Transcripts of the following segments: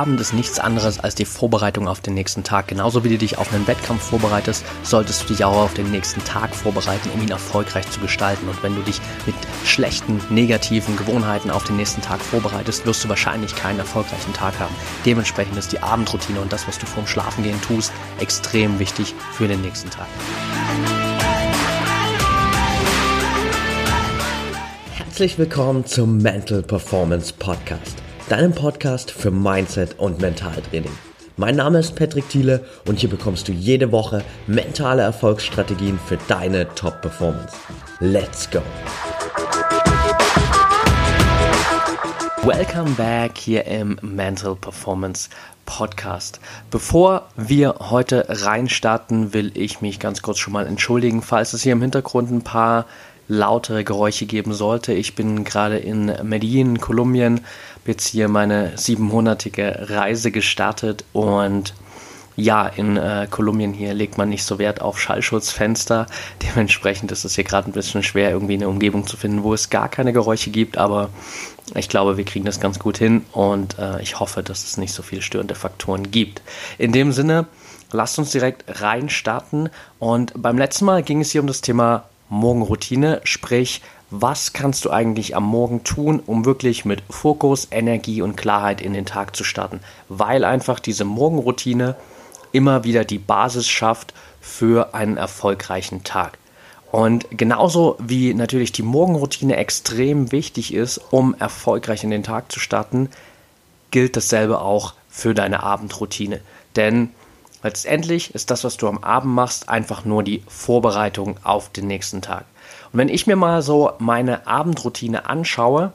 Abend ist nichts anderes als die Vorbereitung auf den nächsten Tag. Genauso wie du dich auf einen Wettkampf vorbereitest, solltest du dich auch auf den nächsten Tag vorbereiten, um ihn erfolgreich zu gestalten. Und wenn du dich mit schlechten, negativen Gewohnheiten auf den nächsten Tag vorbereitest, wirst du wahrscheinlich keinen erfolgreichen Tag haben. Dementsprechend ist die Abendroutine und das, was du vorm Schlafengehen tust, extrem wichtig für den nächsten Tag. Herzlich willkommen zum Mental Performance Podcast deinem Podcast für Mindset und Mentaltraining. Mein Name ist Patrick Thiele und hier bekommst du jede Woche mentale Erfolgsstrategien für deine Top-Performance. Let's go! Welcome back hier im Mental Performance Podcast. Bevor wir heute reinstarten, will ich mich ganz kurz schon mal entschuldigen, falls es hier im Hintergrund ein paar lautere Geräusche geben sollte. Ich bin gerade in Medellin, Kolumbien, jetzt hier meine siebenmonatige Reise gestartet und ja, in äh, Kolumbien hier legt man nicht so Wert auf Schallschutzfenster. Dementsprechend ist es hier gerade ein bisschen schwer, irgendwie eine Umgebung zu finden, wo es gar keine Geräusche gibt. Aber ich glaube, wir kriegen das ganz gut hin und äh, ich hoffe, dass es nicht so viele störende Faktoren gibt. In dem Sinne, lasst uns direkt reinstarten. Und beim letzten Mal ging es hier um das Thema Morgenroutine, sprich, was kannst du eigentlich am Morgen tun, um wirklich mit Fokus, Energie und Klarheit in den Tag zu starten, weil einfach diese Morgenroutine immer wieder die Basis schafft für einen erfolgreichen Tag. Und genauso wie natürlich die Morgenroutine extrem wichtig ist, um erfolgreich in den Tag zu starten, gilt dasselbe auch für deine Abendroutine. Denn Letztendlich ist das, was du am Abend machst, einfach nur die Vorbereitung auf den nächsten Tag. Und wenn ich mir mal so meine Abendroutine anschaue,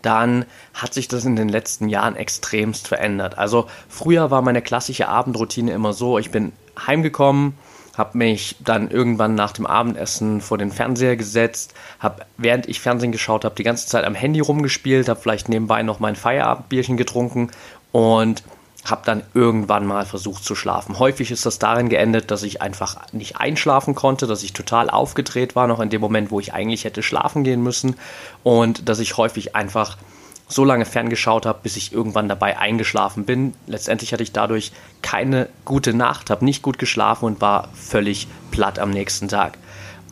dann hat sich das in den letzten Jahren extremst verändert. Also früher war meine klassische Abendroutine immer so, ich bin heimgekommen, habe mich dann irgendwann nach dem Abendessen vor den Fernseher gesetzt, habe während ich Fernsehen geschaut habe, die ganze Zeit am Handy rumgespielt, habe vielleicht nebenbei noch mein Feierabendbierchen getrunken und habe dann irgendwann mal versucht zu schlafen. Häufig ist das darin geendet, dass ich einfach nicht einschlafen konnte, dass ich total aufgedreht war, noch in dem Moment, wo ich eigentlich hätte schlafen gehen müssen und dass ich häufig einfach so lange ferngeschaut habe, bis ich irgendwann dabei eingeschlafen bin. Letztendlich hatte ich dadurch keine gute Nacht, habe nicht gut geschlafen und war völlig platt am nächsten Tag.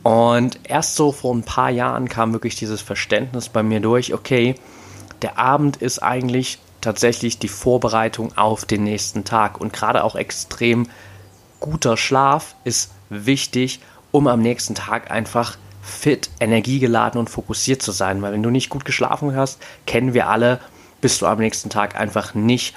Und erst so vor ein paar Jahren kam wirklich dieses Verständnis bei mir durch, okay, der Abend ist eigentlich tatsächlich die Vorbereitung auf den nächsten Tag. Und gerade auch extrem guter Schlaf ist wichtig, um am nächsten Tag einfach fit, energiegeladen und fokussiert zu sein. Weil wenn du nicht gut geschlafen hast, kennen wir alle, bist du am nächsten Tag einfach nicht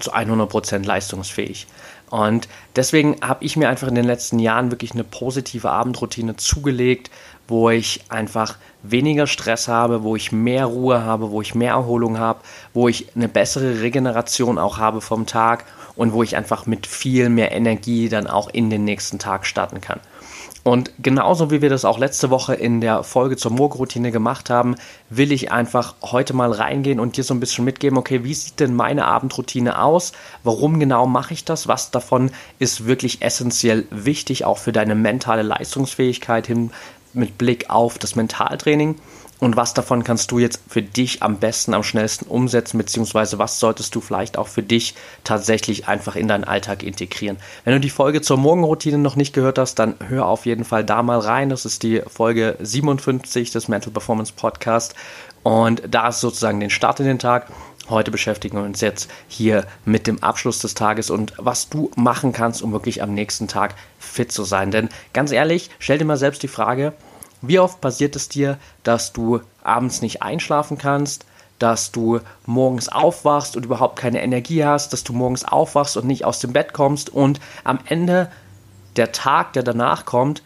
zu 100% leistungsfähig. Und deswegen habe ich mir einfach in den letzten Jahren wirklich eine positive Abendroutine zugelegt, wo ich einfach weniger Stress habe, wo ich mehr Ruhe habe, wo ich mehr Erholung habe, wo ich eine bessere Regeneration auch habe vom Tag und wo ich einfach mit viel mehr Energie dann auch in den nächsten Tag starten kann. Und genauso wie wir das auch letzte Woche in der Folge zur Morgenroutine gemacht haben, will ich einfach heute mal reingehen und dir so ein bisschen mitgeben, okay, wie sieht denn meine Abendroutine aus? Warum genau mache ich das? Was davon ist wirklich essentiell wichtig, auch für deine mentale Leistungsfähigkeit hin mit Blick auf das Mentaltraining? Und was davon kannst du jetzt für dich am besten, am schnellsten umsetzen, beziehungsweise was solltest du vielleicht auch für dich tatsächlich einfach in deinen Alltag integrieren? Wenn du die Folge zur Morgenroutine noch nicht gehört hast, dann hör auf jeden Fall da mal rein. Das ist die Folge 57 des Mental Performance Podcast. Und da ist sozusagen den Start in den Tag. Heute beschäftigen wir uns jetzt hier mit dem Abschluss des Tages und was du machen kannst, um wirklich am nächsten Tag fit zu sein. Denn ganz ehrlich, stell dir mal selbst die Frage, wie oft passiert es dir, dass du abends nicht einschlafen kannst, dass du morgens aufwachst und überhaupt keine Energie hast, dass du morgens aufwachst und nicht aus dem Bett kommst und am Ende der Tag, der danach kommt,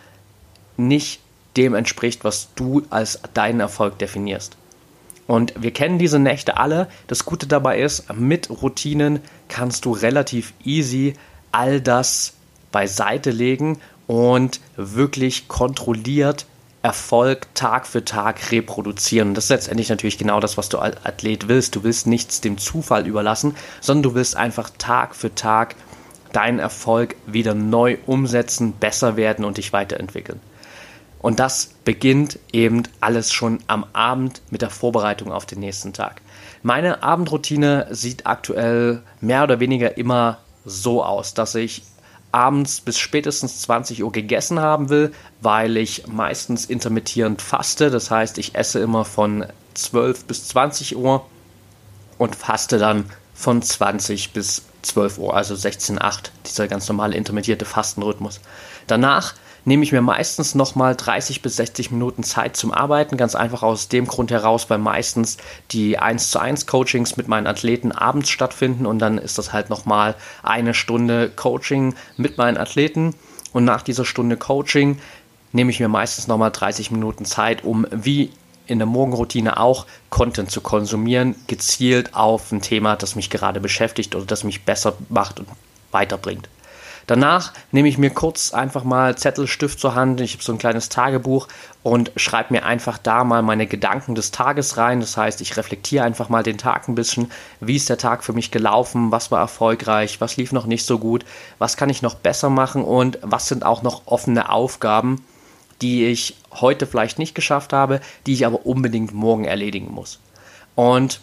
nicht dem entspricht, was du als deinen Erfolg definierst. Und wir kennen diese Nächte alle. Das Gute dabei ist, mit Routinen kannst du relativ easy all das beiseite legen und wirklich kontrolliert Erfolg Tag für Tag reproduzieren. Das ist letztendlich natürlich genau das, was du als Athlet willst. Du willst nichts dem Zufall überlassen, sondern du willst einfach Tag für Tag deinen Erfolg wieder neu umsetzen, besser werden und dich weiterentwickeln. Und das beginnt eben alles schon am Abend mit der Vorbereitung auf den nächsten Tag. Meine Abendroutine sieht aktuell mehr oder weniger immer so aus, dass ich abends bis spätestens 20 Uhr gegessen haben will, weil ich meistens intermittierend faste. Das heißt, ich esse immer von 12 bis 20 Uhr und faste dann von 20 bis 12 Uhr, also 16,8, dieser ganz normale intermittierte Fastenrhythmus. Danach nehme ich mir meistens nochmal 30 bis 60 Minuten Zeit zum Arbeiten. Ganz einfach aus dem Grund heraus, weil meistens die 1 zu 1 Coachings mit meinen Athleten abends stattfinden und dann ist das halt nochmal eine Stunde Coaching mit meinen Athleten. Und nach dieser Stunde Coaching nehme ich mir meistens nochmal 30 Minuten Zeit, um wie in der Morgenroutine auch Content zu konsumieren, gezielt auf ein Thema, das mich gerade beschäftigt oder das mich besser macht und weiterbringt. Danach nehme ich mir kurz einfach mal Zettel, Stift zur Hand. Ich habe so ein kleines Tagebuch und schreibe mir einfach da mal meine Gedanken des Tages rein. Das heißt, ich reflektiere einfach mal den Tag ein bisschen. Wie ist der Tag für mich gelaufen? Was war erfolgreich? Was lief noch nicht so gut? Was kann ich noch besser machen? Und was sind auch noch offene Aufgaben, die ich heute vielleicht nicht geschafft habe, die ich aber unbedingt morgen erledigen muss? Und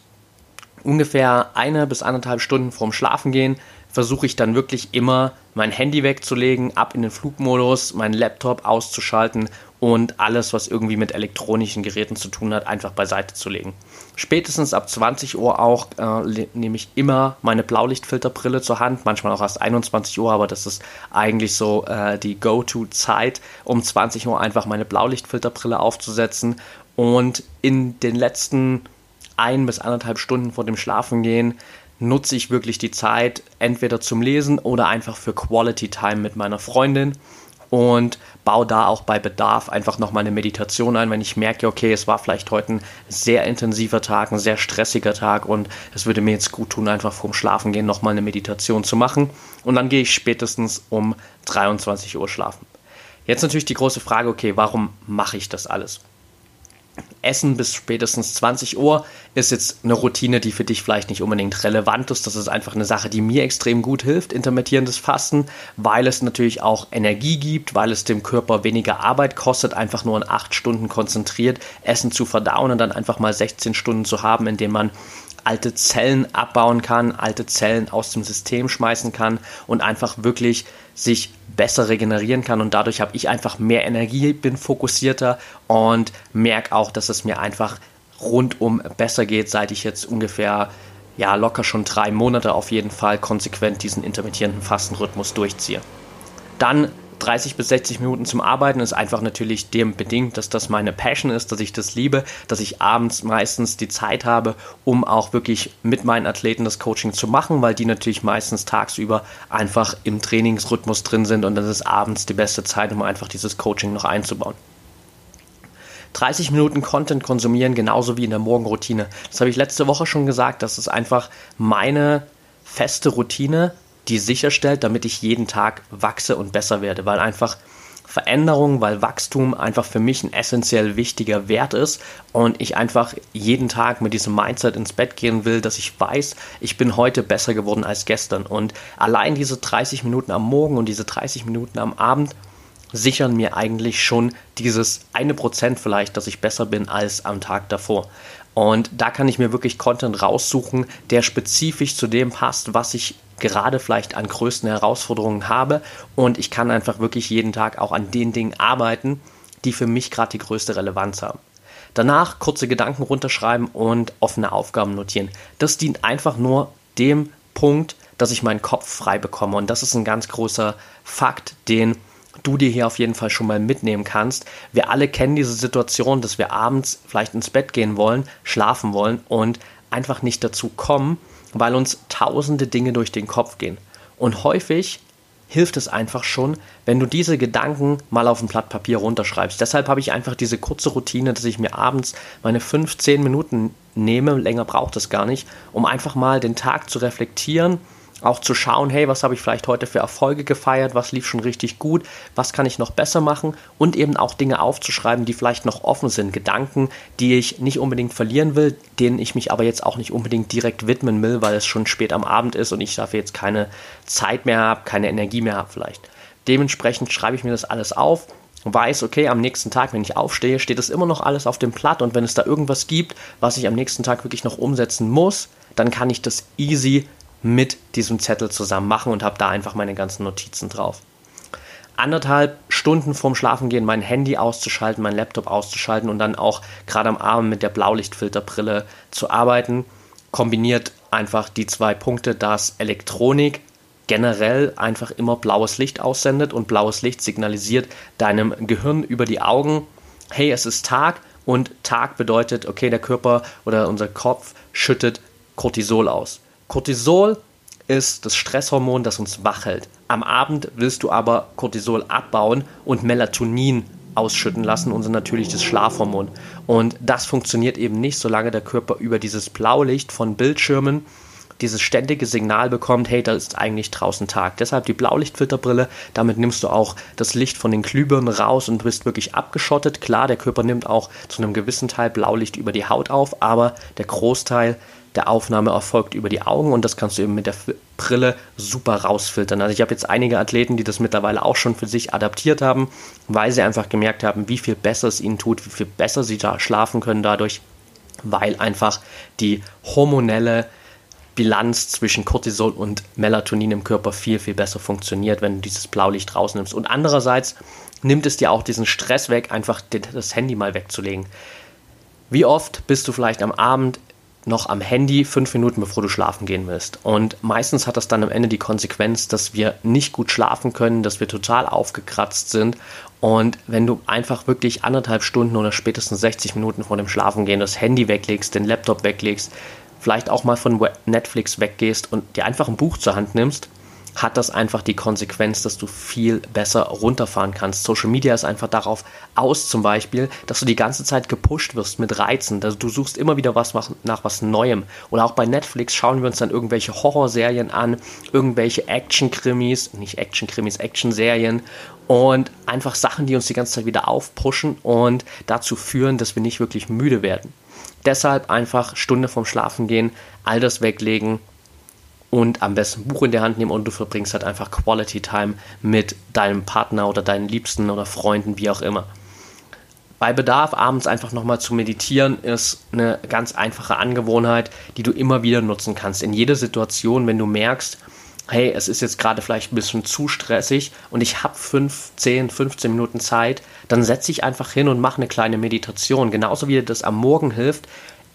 ungefähr eine bis anderthalb Stunden vorm Schlafengehen versuche ich dann wirklich immer mein Handy wegzulegen, ab in den Flugmodus, meinen Laptop auszuschalten und alles, was irgendwie mit elektronischen Geräten zu tun hat, einfach beiseite zu legen. Spätestens ab 20 Uhr auch äh, nehme ich immer meine Blaulichtfilterbrille zur Hand, manchmal auch erst 21 Uhr, aber das ist eigentlich so äh, die Go-To-Zeit, um 20 Uhr einfach meine Blaulichtfilterbrille aufzusetzen und in den letzten ein bis anderthalb Stunden vor dem Schlafengehen nutze ich wirklich die Zeit entweder zum Lesen oder einfach für Quality Time mit meiner Freundin und baue da auch bei Bedarf einfach nochmal eine Meditation ein, wenn ich merke, okay, es war vielleicht heute ein sehr intensiver Tag, ein sehr stressiger Tag und es würde mir jetzt gut tun, einfach vorm Schlafengehen nochmal eine Meditation zu machen und dann gehe ich spätestens um 23 Uhr schlafen. Jetzt natürlich die große Frage, okay, warum mache ich das alles? Essen bis spätestens 20 Uhr ist jetzt eine Routine, die für dich vielleicht nicht unbedingt relevant ist. Das ist einfach eine Sache, die mir extrem gut hilft, intermittierendes Fasten, weil es natürlich auch Energie gibt, weil es dem Körper weniger Arbeit kostet, einfach nur in 8 Stunden konzentriert Essen zu verdauen und dann einfach mal 16 Stunden zu haben, in denen man alte Zellen abbauen kann, alte Zellen aus dem System schmeißen kann und einfach wirklich sich besser regenerieren kann und dadurch habe ich einfach mehr Energie, bin fokussierter und merke auch, dass es mir einfach rundum besser geht, seit ich jetzt ungefähr ja locker schon drei Monate auf jeden Fall konsequent diesen intermittierenden Fastenrhythmus durchziehe. Dann 30 bis 60 Minuten zum Arbeiten ist einfach natürlich dem bedingt, dass das meine Passion ist, dass ich das liebe, dass ich abends meistens die Zeit habe, um auch wirklich mit meinen Athleten das Coaching zu machen, weil die natürlich meistens tagsüber einfach im Trainingsrhythmus drin sind und das ist abends die beste Zeit, um einfach dieses Coaching noch einzubauen. 30 Minuten Content konsumieren, genauso wie in der Morgenroutine. Das habe ich letzte Woche schon gesagt, das ist einfach meine feste Routine, die sicherstellt, damit ich jeden Tag wachse und besser werde, weil einfach Veränderung, weil Wachstum einfach für mich ein essentiell wichtiger Wert ist und ich einfach jeden Tag mit diesem Mindset ins Bett gehen will, dass ich weiß, ich bin heute besser geworden als gestern. Und allein diese 30 Minuten am Morgen und diese 30 Minuten am Abend sichern mir eigentlich schon dieses eine Prozent vielleicht, dass ich besser bin als am Tag davor. Und da kann ich mir wirklich Content raussuchen, der spezifisch zu dem passt, was ich gerade vielleicht an größten Herausforderungen habe und ich kann einfach wirklich jeden Tag auch an den Dingen arbeiten, die für mich gerade die größte Relevanz haben. Danach kurze Gedanken runterschreiben und offene Aufgaben notieren. Das dient einfach nur dem Punkt, dass ich meinen Kopf frei bekomme und das ist ein ganz großer Fakt, den du dir hier auf jeden Fall schon mal mitnehmen kannst. Wir alle kennen diese Situation, dass wir abends vielleicht ins Bett gehen wollen, schlafen wollen und einfach nicht dazu kommen, weil uns tausende Dinge durch den Kopf gehen. Und häufig hilft es einfach schon, wenn du diese Gedanken mal auf ein Blatt Papier runterschreibst. Deshalb habe ich einfach diese kurze Routine, dass ich mir abends meine 15 Minuten nehme, länger braucht es gar nicht, um einfach mal den Tag zu reflektieren auch zu schauen, hey, was habe ich vielleicht heute für Erfolge gefeiert, was lief schon richtig gut, was kann ich noch besser machen und eben auch Dinge aufzuschreiben, die vielleicht noch offen sind, Gedanken, die ich nicht unbedingt verlieren will, denen ich mich aber jetzt auch nicht unbedingt direkt widmen will, weil es schon spät am Abend ist und ich dafür jetzt keine Zeit mehr habe, keine Energie mehr habe vielleicht. Dementsprechend schreibe ich mir das alles auf weiß, okay, am nächsten Tag, wenn ich aufstehe, steht es immer noch alles auf dem Blatt und wenn es da irgendwas gibt, was ich am nächsten Tag wirklich noch umsetzen muss, dann kann ich das easy mit diesem Zettel zusammen machen und habe da einfach meine ganzen Notizen drauf. Anderthalb Stunden vorm Schlafengehen mein Handy auszuschalten, mein Laptop auszuschalten und dann auch gerade am Abend mit der Blaulichtfilterbrille zu arbeiten, kombiniert einfach die zwei Punkte, dass Elektronik generell einfach immer blaues Licht aussendet und blaues Licht signalisiert deinem Gehirn über die Augen, hey, es ist Tag und Tag bedeutet, okay, der Körper oder unser Kopf schüttet Cortisol aus. Cortisol ist das Stresshormon, das uns wach hält. Am Abend willst du aber Cortisol abbauen und Melatonin ausschütten lassen, unser natürliches Schlafhormon. Und das funktioniert eben nicht, solange der Körper über dieses Blaulicht von Bildschirmen dieses ständige Signal bekommt, hey, da ist eigentlich draußen Tag. Deshalb die Blaulichtfilterbrille, damit nimmst du auch das Licht von den Glühbirnen raus und bist wirklich abgeschottet. Klar, der Körper nimmt auch zu einem gewissen Teil Blaulicht über die Haut auf, aber der Großteil der Aufnahme erfolgt über die Augen und das kannst du eben mit der Brille super rausfiltern. Also ich habe jetzt einige Athleten, die das mittlerweile auch schon für sich adaptiert haben, weil sie einfach gemerkt haben, wie viel besser es ihnen tut, wie viel besser sie da schlafen können dadurch, weil einfach die hormonelle Bilanz zwischen Cortisol und Melatonin im Körper viel, viel besser funktioniert, wenn du dieses Blaulicht rausnimmst. Und andererseits nimmt es dir auch diesen Stress weg, einfach das Handy mal wegzulegen. Wie oft bist du vielleicht am Abend noch am Handy fünf Minuten bevor du schlafen gehen willst. Und meistens hat das dann am Ende die Konsequenz, dass wir nicht gut schlafen können, dass wir total aufgekratzt sind. Und wenn du einfach wirklich anderthalb Stunden oder spätestens 60 Minuten vor dem Schlafengehen das Handy weglegst, den Laptop weglegst, vielleicht auch mal von Netflix weggehst und dir einfach ein Buch zur Hand nimmst, hat das einfach die Konsequenz, dass du viel besser runterfahren kannst. Social Media ist einfach darauf aus, zum Beispiel, dass du die ganze Zeit gepusht wirst mit Reizen. Also du suchst immer wieder was nach was Neuem. Oder auch bei Netflix schauen wir uns dann irgendwelche Horrorserien an, irgendwelche Action-Krimis, nicht Action-Krimis, Action-Serien und einfach Sachen, die uns die ganze Zeit wieder aufpushen und dazu führen, dass wir nicht wirklich müde werden. Deshalb einfach Stunde vorm Schlafen gehen, all das weglegen und am besten ein Buch in der Hand nehmen und du verbringst halt einfach Quality Time mit deinem Partner oder deinen Liebsten oder Freunden, wie auch immer. Bei Bedarf abends einfach nochmal zu meditieren ist eine ganz einfache Angewohnheit, die du immer wieder nutzen kannst. In jeder Situation, wenn du merkst, hey, es ist jetzt gerade vielleicht ein bisschen zu stressig und ich habe 5, 10, 15 Minuten Zeit, dann setze ich einfach hin und mache eine kleine Meditation. Genauso wie dir das am Morgen hilft,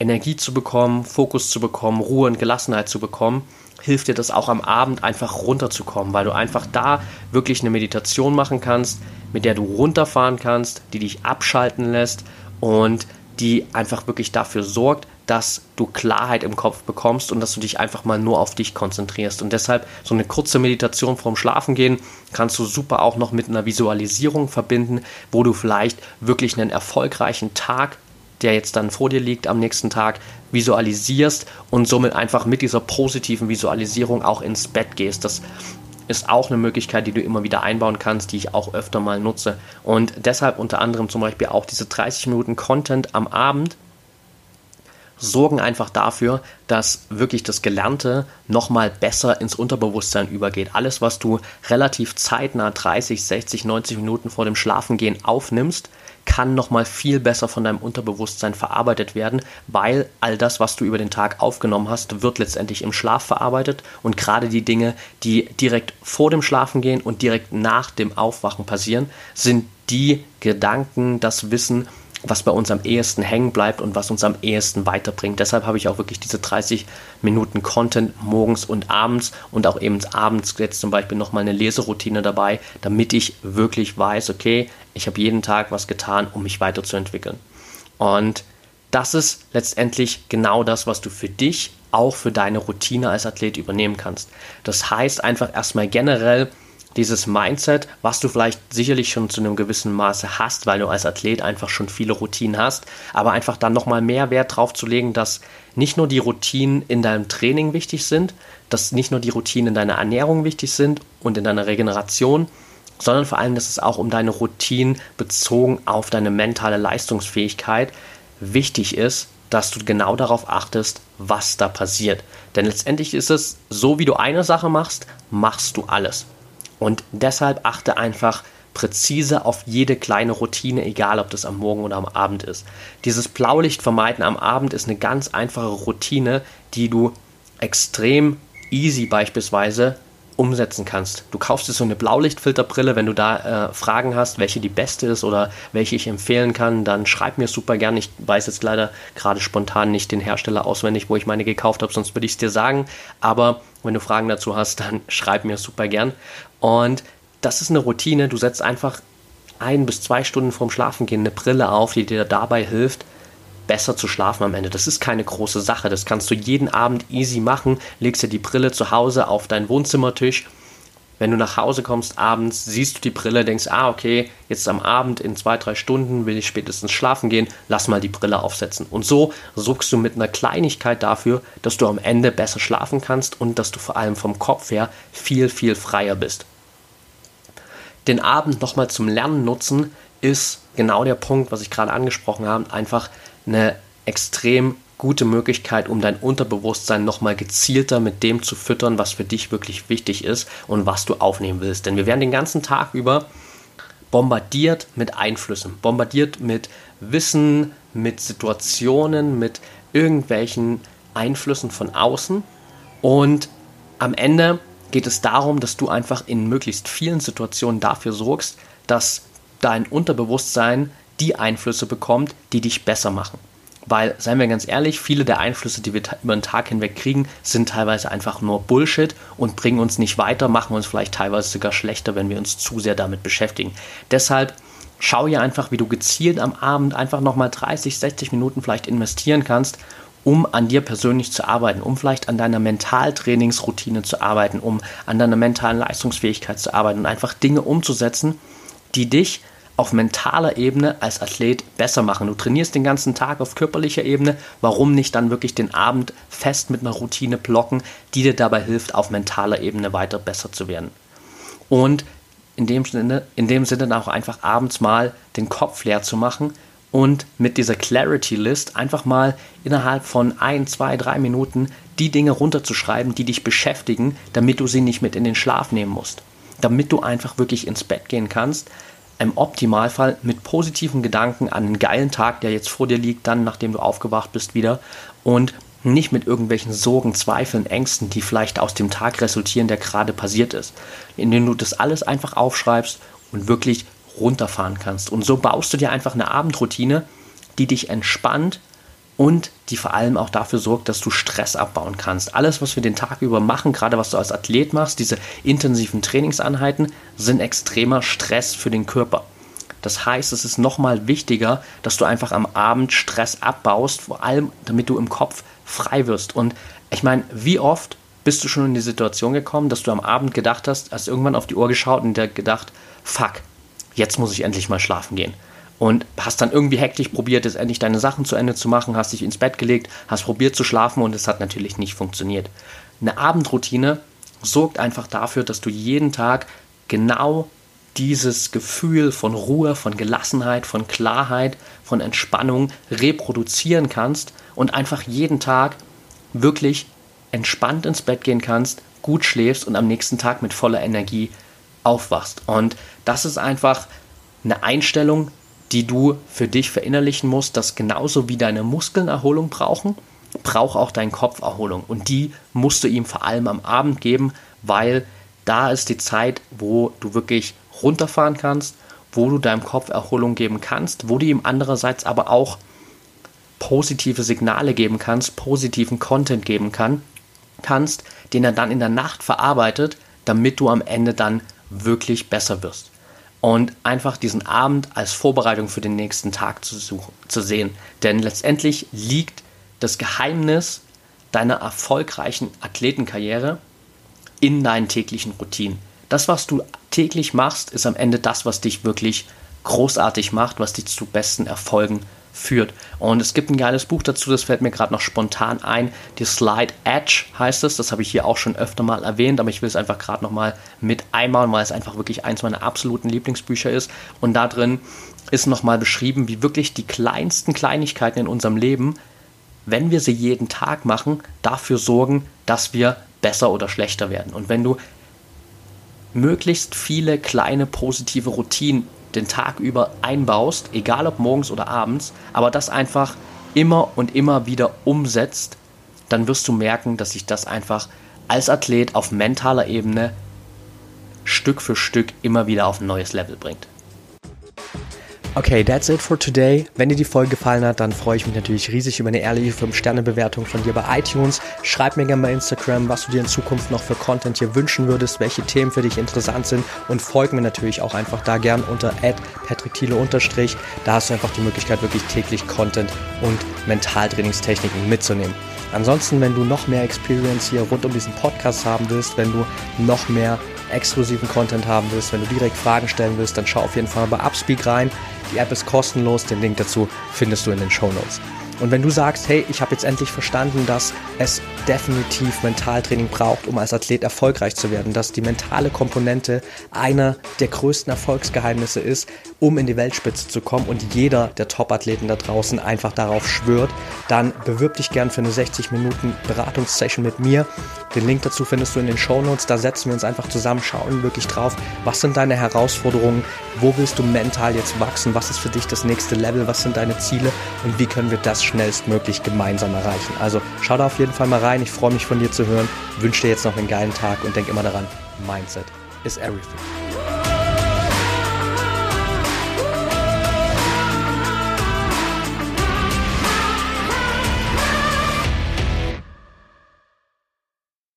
Energie zu bekommen, Fokus zu bekommen, Ruhe und Gelassenheit zu bekommen, hilft dir das auch am Abend einfach runterzukommen, weil du einfach da wirklich eine Meditation machen kannst, mit der du runterfahren kannst, die dich abschalten lässt und die einfach wirklich dafür sorgt, dass du Klarheit im Kopf bekommst und dass du dich einfach mal nur auf dich konzentrierst. Und deshalb so eine kurze Meditation vorm Schlafengehen kannst du super auch noch mit einer Visualisierung verbinden, wo du vielleicht wirklich einen erfolgreichen Tag, der jetzt dann vor dir liegt am nächsten Tag, visualisierst und somit einfach mit dieser positiven Visualisierung auch ins Bett gehst. Das ist auch eine Möglichkeit, die du immer wieder einbauen kannst, die ich auch öfter mal nutze. Und deshalb unter anderem zum Beispiel auch diese 30 Minuten Content am Abend sorgen einfach dafür, dass wirklich das Gelernte nochmal besser ins Unterbewusstsein übergeht. Alles, was du relativ zeitnah 30, 60, 90 Minuten vor dem Schlafengehen aufnimmst, kann nochmal viel besser von deinem Unterbewusstsein verarbeitet werden, weil all das, was du über den Tag aufgenommen hast, wird letztendlich im Schlaf verarbeitet und gerade die Dinge, die direkt vor dem Schlafengehen und direkt nach dem Aufwachen passieren, sind die Gedanken, das Wissen, was bei uns am ehesten hängen bleibt und was uns am ehesten weiterbringt. Deshalb habe ich auch wirklich diese 30 Minuten Content morgens und abends und auch eben abends jetzt zum Beispiel nochmal eine Leseroutine dabei, damit ich wirklich weiß, okay, ich habe jeden Tag was getan, um mich weiterzuentwickeln. Und das ist letztendlich genau das, was du für dich auch für deine Routine als Athlet übernehmen kannst. Das heißt einfach erstmal generell dieses Mindset, was du vielleicht sicherlich schon zu einem gewissen Maße hast, weil du als Athlet einfach schon viele Routinen hast, aber einfach dann nochmal mehr Wert drauf zu legen, dass nicht nur die Routinen in deinem Training wichtig sind, dass nicht nur die Routinen in deiner Ernährung wichtig sind und in deiner Regeneration, sondern vor allem, dass es auch um deine Routinen bezogen auf deine mentale Leistungsfähigkeit wichtig ist, dass du genau darauf achtest, was da passiert. Denn letztendlich ist es so, wie du eine Sache machst, machst du alles. Und deshalb achte einfach präzise auf jede kleine Routine, egal ob das am Morgen oder am Abend ist. Dieses Blaulicht vermeiden am Abend ist eine ganz einfache Routine, die du extrem easy beispielsweise umsetzen kannst. Du kaufst dir so eine Blaulichtfilterbrille, wenn du da äh, Fragen hast, welche die beste ist oder welche ich empfehlen kann, dann schreib mir super gern. Ich weiß jetzt leider gerade spontan nicht den Hersteller auswendig, wo ich meine gekauft habe, sonst würde ich es dir sagen. Aber wenn du Fragen dazu hast, dann schreib mir super gern. Und das ist eine Routine. Du setzt einfach ein bis zwei Stunden vorm Schlafengehen eine Brille auf, die dir dabei hilft, besser zu schlafen am Ende. Das ist keine große Sache. Das kannst du jeden Abend easy machen. Legst dir die Brille zu Hause auf deinen Wohnzimmertisch. Wenn du nach Hause kommst abends, siehst du die Brille, denkst, ah, okay, jetzt am Abend in zwei, drei Stunden will ich spätestens schlafen gehen, lass mal die Brille aufsetzen. Und so sorgst du mit einer Kleinigkeit dafür, dass du am Ende besser schlafen kannst und dass du vor allem vom Kopf her viel, viel freier bist. Den Abend nochmal zum Lernen nutzen ist genau der Punkt, was ich gerade angesprochen habe, einfach eine extrem gute Möglichkeit, um dein Unterbewusstsein nochmal gezielter mit dem zu füttern, was für dich wirklich wichtig ist und was du aufnehmen willst. Denn wir werden den ganzen Tag über bombardiert mit Einflüssen, bombardiert mit Wissen, mit Situationen, mit irgendwelchen Einflüssen von außen. Und am Ende geht es darum, dass du einfach in möglichst vielen Situationen dafür sorgst, dass dein Unterbewusstsein die Einflüsse bekommt, die dich besser machen. Weil, seien wir ganz ehrlich, viele der Einflüsse, die wir über den Tag hinweg kriegen, sind teilweise einfach nur Bullshit und bringen uns nicht weiter, machen uns vielleicht teilweise sogar schlechter, wenn wir uns zu sehr damit beschäftigen. Deshalb schau ja einfach, wie du gezielt am Abend einfach nochmal 30, 60 Minuten vielleicht investieren kannst, um an dir persönlich zu arbeiten, um vielleicht an deiner Mentaltrainingsroutine zu arbeiten, um an deiner mentalen Leistungsfähigkeit zu arbeiten und einfach Dinge umzusetzen, die dich auf mentaler Ebene als Athlet besser machen. Du trainierst den ganzen Tag auf körperlicher Ebene. Warum nicht dann wirklich den Abend fest mit einer Routine blocken, die dir dabei hilft, auf mentaler Ebene weiter besser zu werden? Und in dem Sinne, in dem Sinne dann auch einfach abends mal den Kopf leer zu machen und mit dieser Clarity List einfach mal innerhalb von ein, zwei, drei Minuten die Dinge runterzuschreiben, die dich beschäftigen, damit du sie nicht mit in den Schlaf nehmen musst. Damit du einfach wirklich ins Bett gehen kannst, im Optimalfall mit positiven Gedanken an einen geilen Tag, der jetzt vor dir liegt, dann nachdem du aufgewacht bist wieder. Und nicht mit irgendwelchen Sorgen, Zweifeln, Ängsten, die vielleicht aus dem Tag resultieren, der gerade passiert ist, indem du das alles einfach aufschreibst und wirklich runterfahren kannst. Und so baust du dir einfach eine Abendroutine, die dich entspannt und die vor allem auch dafür sorgt, dass du Stress abbauen kannst. Alles, was wir den Tag über machen, gerade was du als Athlet machst, diese intensiven Trainingseinheiten, sind extremer Stress für den Körper. Das heißt, es ist nochmal wichtiger, dass du einfach am Abend Stress abbaust, vor allem damit du im Kopf frei wirst. Und ich meine, wie oft bist du schon in die Situation gekommen, dass du am Abend gedacht hast, hast irgendwann auf die Uhr geschaut und dir gedacht, fuck, jetzt muss ich endlich mal schlafen gehen und hast dann irgendwie hektisch probiert, jetzt endlich deine Sachen zu Ende zu machen, hast dich ins Bett gelegt, hast probiert zu schlafen und es hat natürlich nicht funktioniert. Eine Abendroutine sorgt einfach dafür, dass du jeden Tag genau dieses Gefühl von Ruhe, von Gelassenheit, von Klarheit, von Entspannung reproduzieren kannst und einfach jeden Tag wirklich entspannt ins Bett gehen kannst, gut schläfst und am nächsten Tag mit voller Energie aufwachst. Und das ist einfach eine Einstellung, die du für dich verinnerlichen musst, dass genauso wie deine Muskeln Erholung brauchen, braucht auch dein Kopf Erholung. Und die musst du ihm vor allem am Abend geben, weil da ist die Zeit, wo du wirklich runterfahren kannst, wo du deinem Kopf Erholung geben kannst, wo du ihm andererseits aber auch positive Signale geben kannst, positiven Content geben kann, kannst, den er dann in der Nacht verarbeitet, damit du am Ende dann wirklich besser wirst und einfach diesen Abend als Vorbereitung für den nächsten Tag zu, suchen, zu sehen. Denn letztendlich liegt das Geheimnis deiner erfolgreichen Athletenkarriere in deinen täglichen Routinen. Das, was du täglich machst, ist am Ende das, was dich wirklich großartig macht, was dich zu besten Erfolgen führt. Und es gibt ein geiles Buch dazu, das fällt mir gerade noch spontan ein. Die Slide Edge heißt es. Das habe ich hier auch schon öfter mal erwähnt, aber ich will es einfach gerade nochmal mit einbauen, weil es einfach wirklich eins meiner absoluten Lieblingsbücher ist. Und da drin ist nochmal beschrieben, wie wirklich die kleinsten Kleinigkeiten in unserem Leben, wenn wir sie jeden Tag machen, dafür sorgen, dass wir besser oder schlechter werden. Und wenn du möglichst viele kleine positive Routinen den Tag über einbaust, egal ob morgens oder abends, aber das einfach immer und immer wieder umsetzt, dann wirst du merken, dass sich das einfach als Athlet auf mentaler Ebene Stück für Stück immer wieder auf ein neues Level bringt. Okay, that's it for today. Wenn dir die Folge gefallen hat, dann freue ich mich natürlich riesig über eine ehrliche 5-Sterne-Bewertung von dir bei iTunes. Schreib mir gerne bei Instagram, was du dir in Zukunft noch für Content hier wünschen würdest, welche Themen für dich interessant sind und folg mir natürlich auch einfach da gern unter patrickthiele Da hast du einfach die Möglichkeit, wirklich täglich Content und Mentaltrainingstechniken mitzunehmen. Ansonsten, wenn du noch mehr Experience hier rund um diesen Podcast haben willst, wenn du noch mehr exklusiven Content haben willst, wenn du direkt Fragen stellen willst, dann schau auf jeden Fall bei Upspeak rein. Die App ist kostenlos, den Link dazu findest du in den Show Notes. Und wenn du sagst, hey, ich habe jetzt endlich verstanden, dass es definitiv Mentaltraining braucht, um als Athlet erfolgreich zu werden, dass die mentale Komponente einer der größten Erfolgsgeheimnisse ist, um in die Weltspitze zu kommen und jeder der Top-Athleten da draußen einfach darauf schwört, dann bewirb dich gern für eine 60 Minuten Beratungssession mit mir. Den Link dazu findest du in den Show Notes. Da setzen wir uns einfach zusammen, schauen wirklich drauf, was sind deine Herausforderungen, wo willst du mental jetzt wachsen, was ist für dich das nächste Level, was sind deine Ziele und wie können wir das schnellstmöglich gemeinsam erreichen. Also schau da auf jeden Fall mal rein. Ich freue mich von dir zu hören. Wünsche dir jetzt noch einen geilen Tag und denk immer daran, Mindset is everything.